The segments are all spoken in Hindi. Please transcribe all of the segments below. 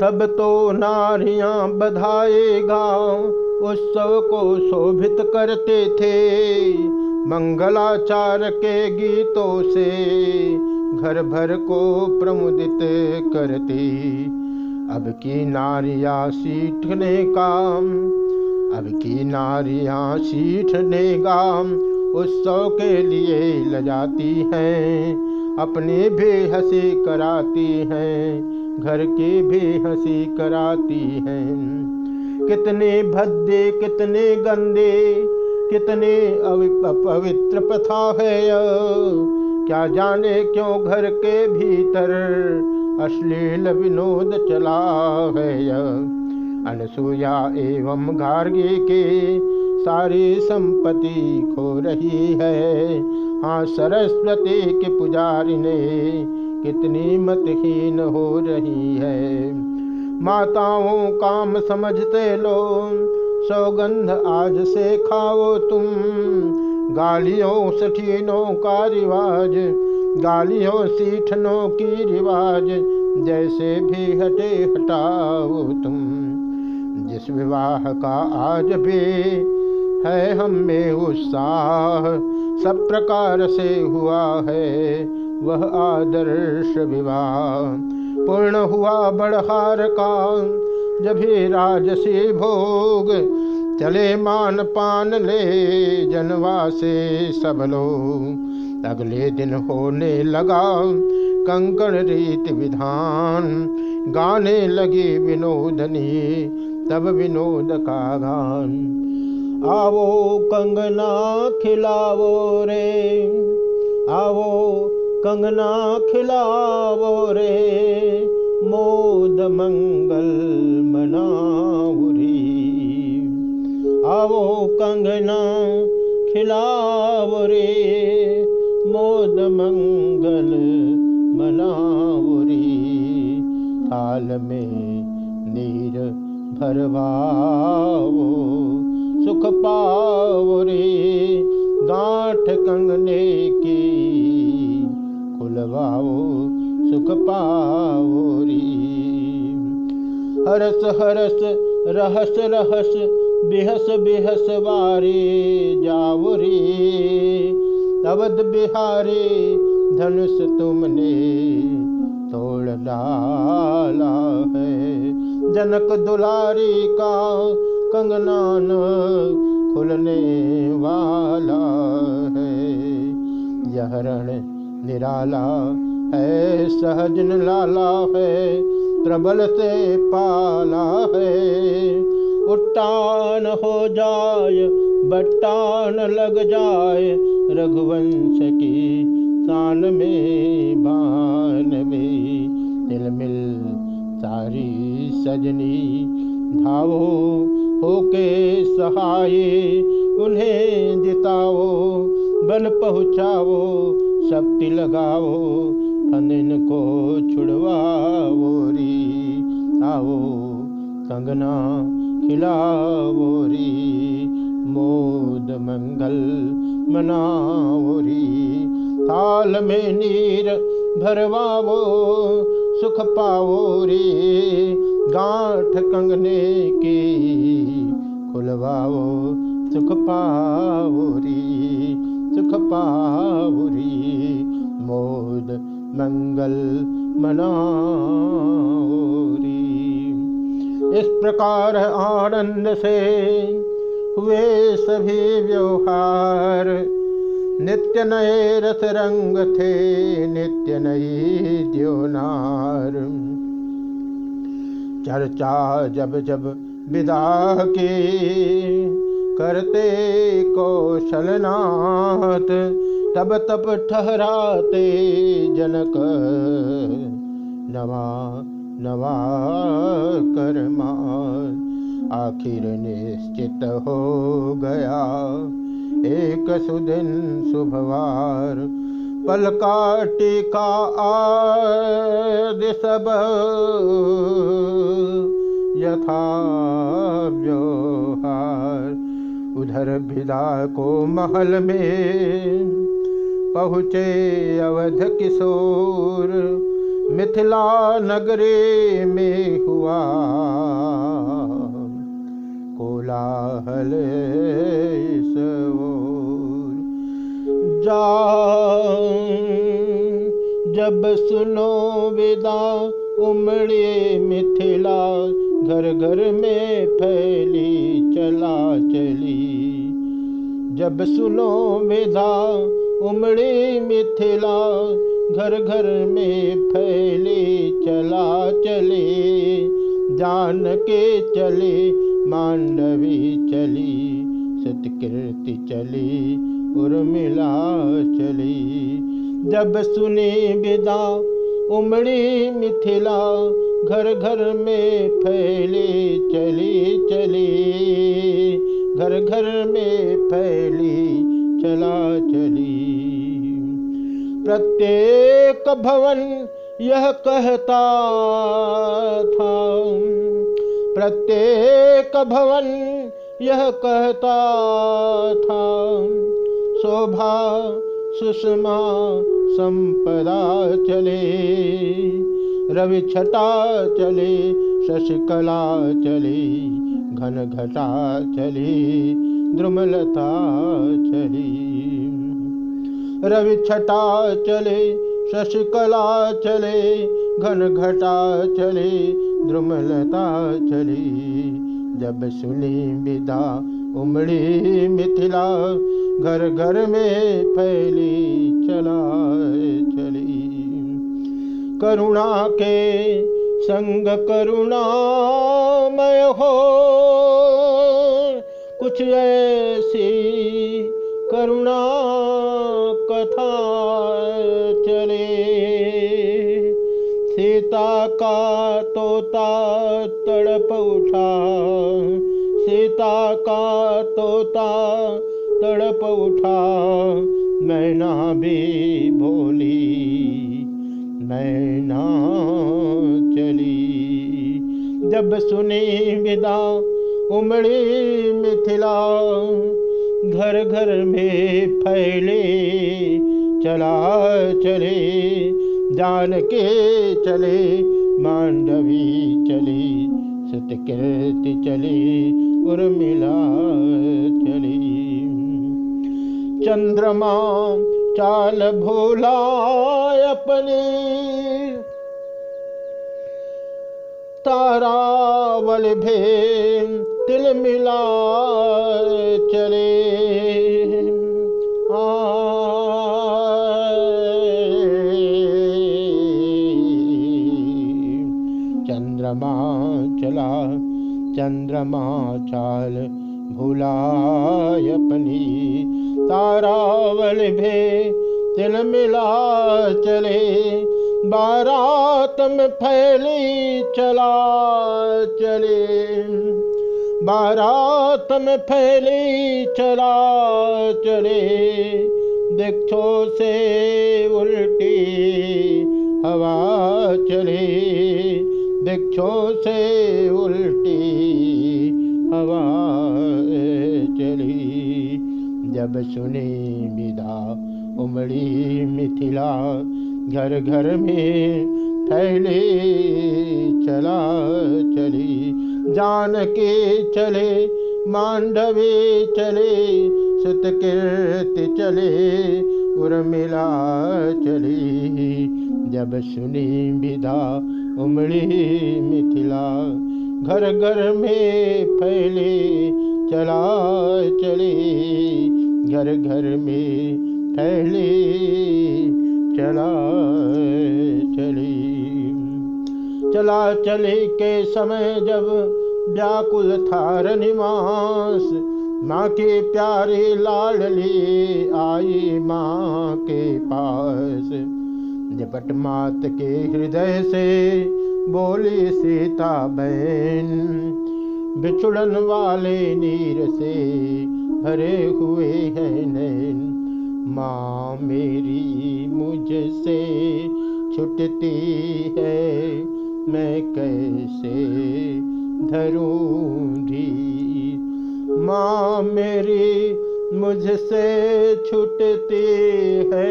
तब तो नारियाँ बधाएगा, उत्सव को शोभित करते थे। मंगलाचार के गीतों से घर भर को प्रमुदित करती। अब की नारिया सीठने काम, अब की नारियाँ सीठने का उत्सव के लिए लजाती हैं, अपनी भी हँसी कराती हैं। घर की भी हँसी कराती हैं। कितने भद्दे, कितने गंदे, कितने पवित्र प्रथा है क्या जाने क्यों घर के भीतर अश्लील विनोद चला है अनसुया एवं गार्गी के सारी संपत्ति खो रही है। हाँ सरस्वती के पुजारी ने कितनी मतहीन हो रही है। माताओं काम समझते लो, सौगंध आज से खाओ तुम। गालियों सठीनों का रिवाज, गालियों सीठनों की रिवाज, जैसे भी हटे हटाओ तुम। जिस विवाह का आज भी है, हम में उत्साह सब प्रकार से हुआ है। वह आदर्श विवाह। पूर्ण हुआ बड़हार का। जब राजसी भोग, चले मान पान ले जनवा से सब लोग। अगले दिन होने लगा कंकण रीति विधान। गाने लगी विनोदनी, तब विनोद का गान। आवो कंगना खिलावो रे। आवो कंगना खिलावो रे। मोद मंगल मनाउरी आवो कंगना खिलावो रे। मोद मंगल मनाउरी थाल में नीर भरवाओ, सुख पाओ रे। गांठ कंगने की खुलवाओ सुख पाओ रे। हरस हरस, रहस रहस, बिहस बिहस वारे जाओ रे। अवध बिहारे, धनुष तुमने तोड़ डाला है। जनक दुलारी का कंगनान खुलने वाला है। यह रण निराला है सहजन लाला है, प्रबल से पाला है। उट्टान हो जाए, बट्टान लग जाए, रघुवंश की शान में बान में। तिल मिल सारी सजनी धावो, होके सहाय, उन्हें जिताओ बल पहुँचाओ शक्ति लगाओ फंदिन को छुड़वाओ री। आओ, कंगना खिलाओ री। मोद मंगल मनाओ री। थाल में नीर भरवाओ, सुख पाओ रे। गांठ कंगने की खुलवाओ, सुख पाओ रे। सुख पाओ मोद मंगल मनाओ इस प्रकार आनंद से हुए सभी व्यवहार नित्य नए रस रंग थे, नित्य नई द्योनार। चर्चा जब जब विदा के करते कौशलनाथ, तब तप ठहराते जनक। नवा नवा कर्मा, आखिर निश्चित हो गया। एक सुदिन शुभवार, पल का टीका आदि सब। यथा व्यवहार उधर भिदा को महल में पहुँचे अवध किशोर। मिथिला नगरे में हुआ कोलाहल जा जब सुनो विदा, उमड़े मिथिला घर घर में फैली, चला चली। जब सुनो विदा उमड़ी मिथिला घर घर में फैली, चला चली। जान के चले, मांडवी चली सतकृति चली, उर्मिला चली। जब सुने विदा, उमड़ी मिथिला घर घर में फैले, चली चली। घर घर में फैली, चला, चली। प्रत्येक भवन यह कहता था। प्रत्येक भवन यह कहता था। शोभा, सुषमा, संपदा चले। रवि छटा चले, शशिकला चली, घन घटा चली, द्रुमलता चली। रवि छटा चले, शशिकला चले, घन घटा चले, द्रुमलता चली। जब सुनी विदा उमड़ी मिथिला, घर घर में फैली चला चली। करुणा के संग करुणामय हो। कुछ ऐसी करुणा कथा चले। सीता का तोता तड़प उठा। सीता का तोता तड़प उठा। मैना भी भोली मैना चली। जब सुनी विदा, उमड़ी मिथिला, घर घर में फैले, चला चले जान के चले, मांडवी चली सतकृति चली, उर्मिला चली। चंद्रमा चाल भोला अपने। तारावल भे तिल मिला चले। आ चंद्रमा चला चंद्रमा चाल भुलाय अपनी तारावल भे तिल मिला चले, बारात में फैली चला चले। बारात में फैली चला चले दीक्षो से उल्टी हवा चले दीक्षो से उल्टी हवा चली। जब सुने विदा, उमड़ी मिथिला, घर घर में फैले चला चली। जान के चले, मांडवे चले, सतकीर्ति चले उर्मिला चली। जब सुनी विदा, उमड़ी मिथिला घर घर में फैले, चला चले। घर घर में फैले, चला चली। चला चले के समय जब व्याकुल था निवास माँ के प्यारे लाडली आई माँ के पास। जपट मात के हृदय से बोली सीता बहन बिछुड़न वाले नीर से भरे हुए हैं नैन माँ मेरी मुझसे छुटती है, मैं कैसे धरूँगी? माँ मेरी मुझसे छुटती है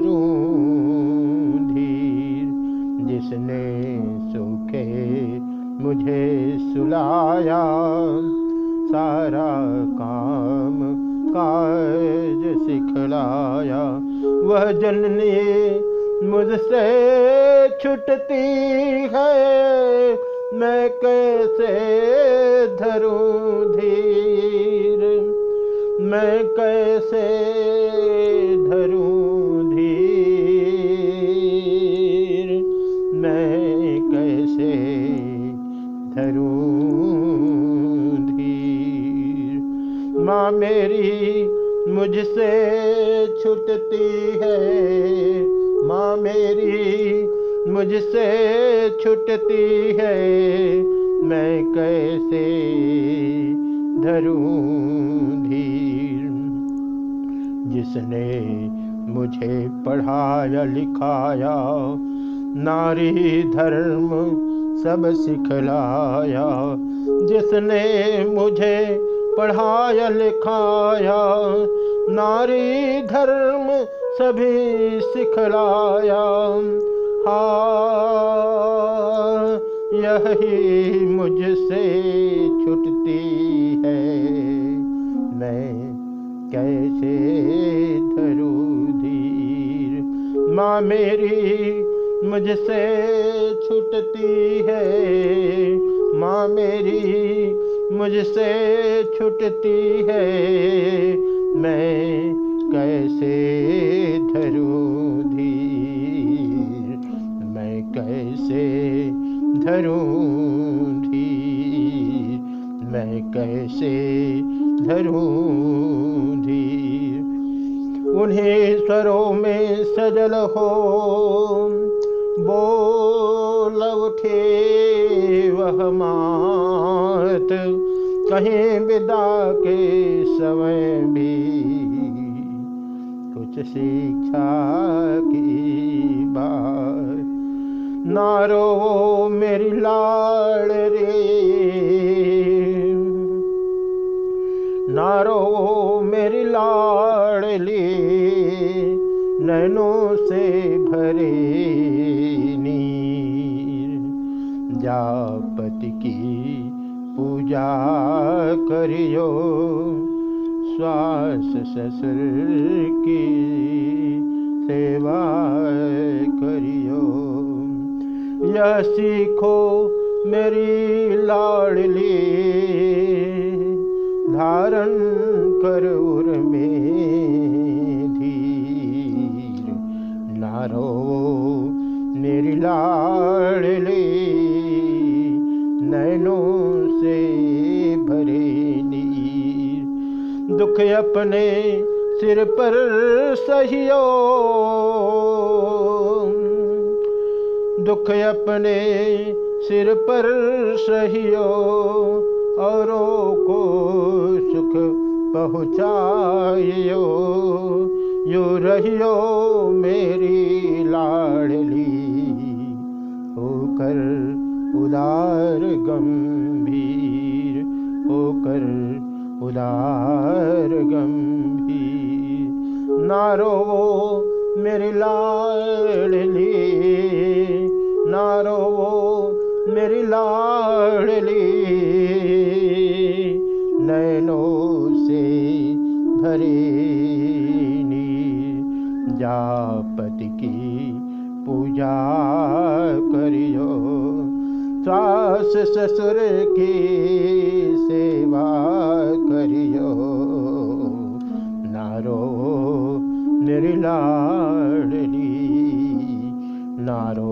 धरूं धीर, जिसने सूखे मुझे सुलाया। सारा काम काज सिखलाया। वह जननी मुझसे छुटती है। मैं कैसे धरूं धीर? मैं कैसे मुझसे छुटती है। माँ मेरी मुझसे छुटती है। मैं कैसे धरूं धीर? जिसने मुझे पढ़ाया, लिखाया, नारी धर्म सब सिखलाया। जिसने मुझे पढ़ाया, लिखाया नारी धर्म सभी सिखलाया। हाँ यही मुझसे छुटती है। मैं कैसे धरूं धीर? माँ मेरी मुझसे छुटती है। माँ मेरी मुझसे छुटती है। मैं कैसे धरूं धीर? मैं कैसे धरूं धीर? मैं कैसे धरूं धीर? उन्हें स्वरों में सजल हो, बोल उठे वह मात। कहीं विदा के समय भी कुछ शिक्षा की बात। नारो मेरी लाड़ रे। नारो मेरी लाड़ली नैनों से भरे नीर। की पूजा करियो। श्वास ससुर की सेवा करियो। यह सीखो मेरी लाडली, धारण कर में धीर नारो मेरी लाडली दुख अपने सिर पर सहियो। दुख अपने सिर पर सहियो, औरों को सुख पहुँचाइयो। यो रहियो मेरी लाडली, होकर उदार गंभीर होकर उदार गंभीर, नारो मेरी लाडली नारो मेरी लाडली नैनों से भरे जापति की पूजा करियो, सास ससुर की सेवा लाडली। नारो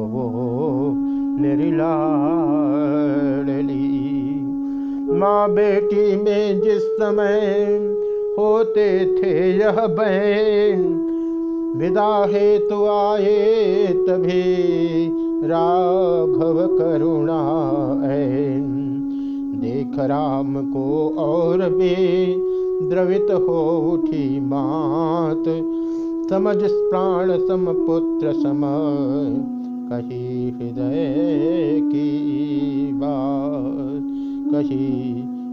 मेरी लाडली। माँ बेटी में जिस समय होते थे यह बहन, विदा हे तो आए तभी राघव करुणा ऐन। देख राम को और भी द्रवित हो उठी मात समझ प्राण सम पुत्र सम कही हृदय की बात कही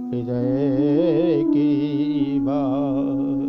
हृदय की बात।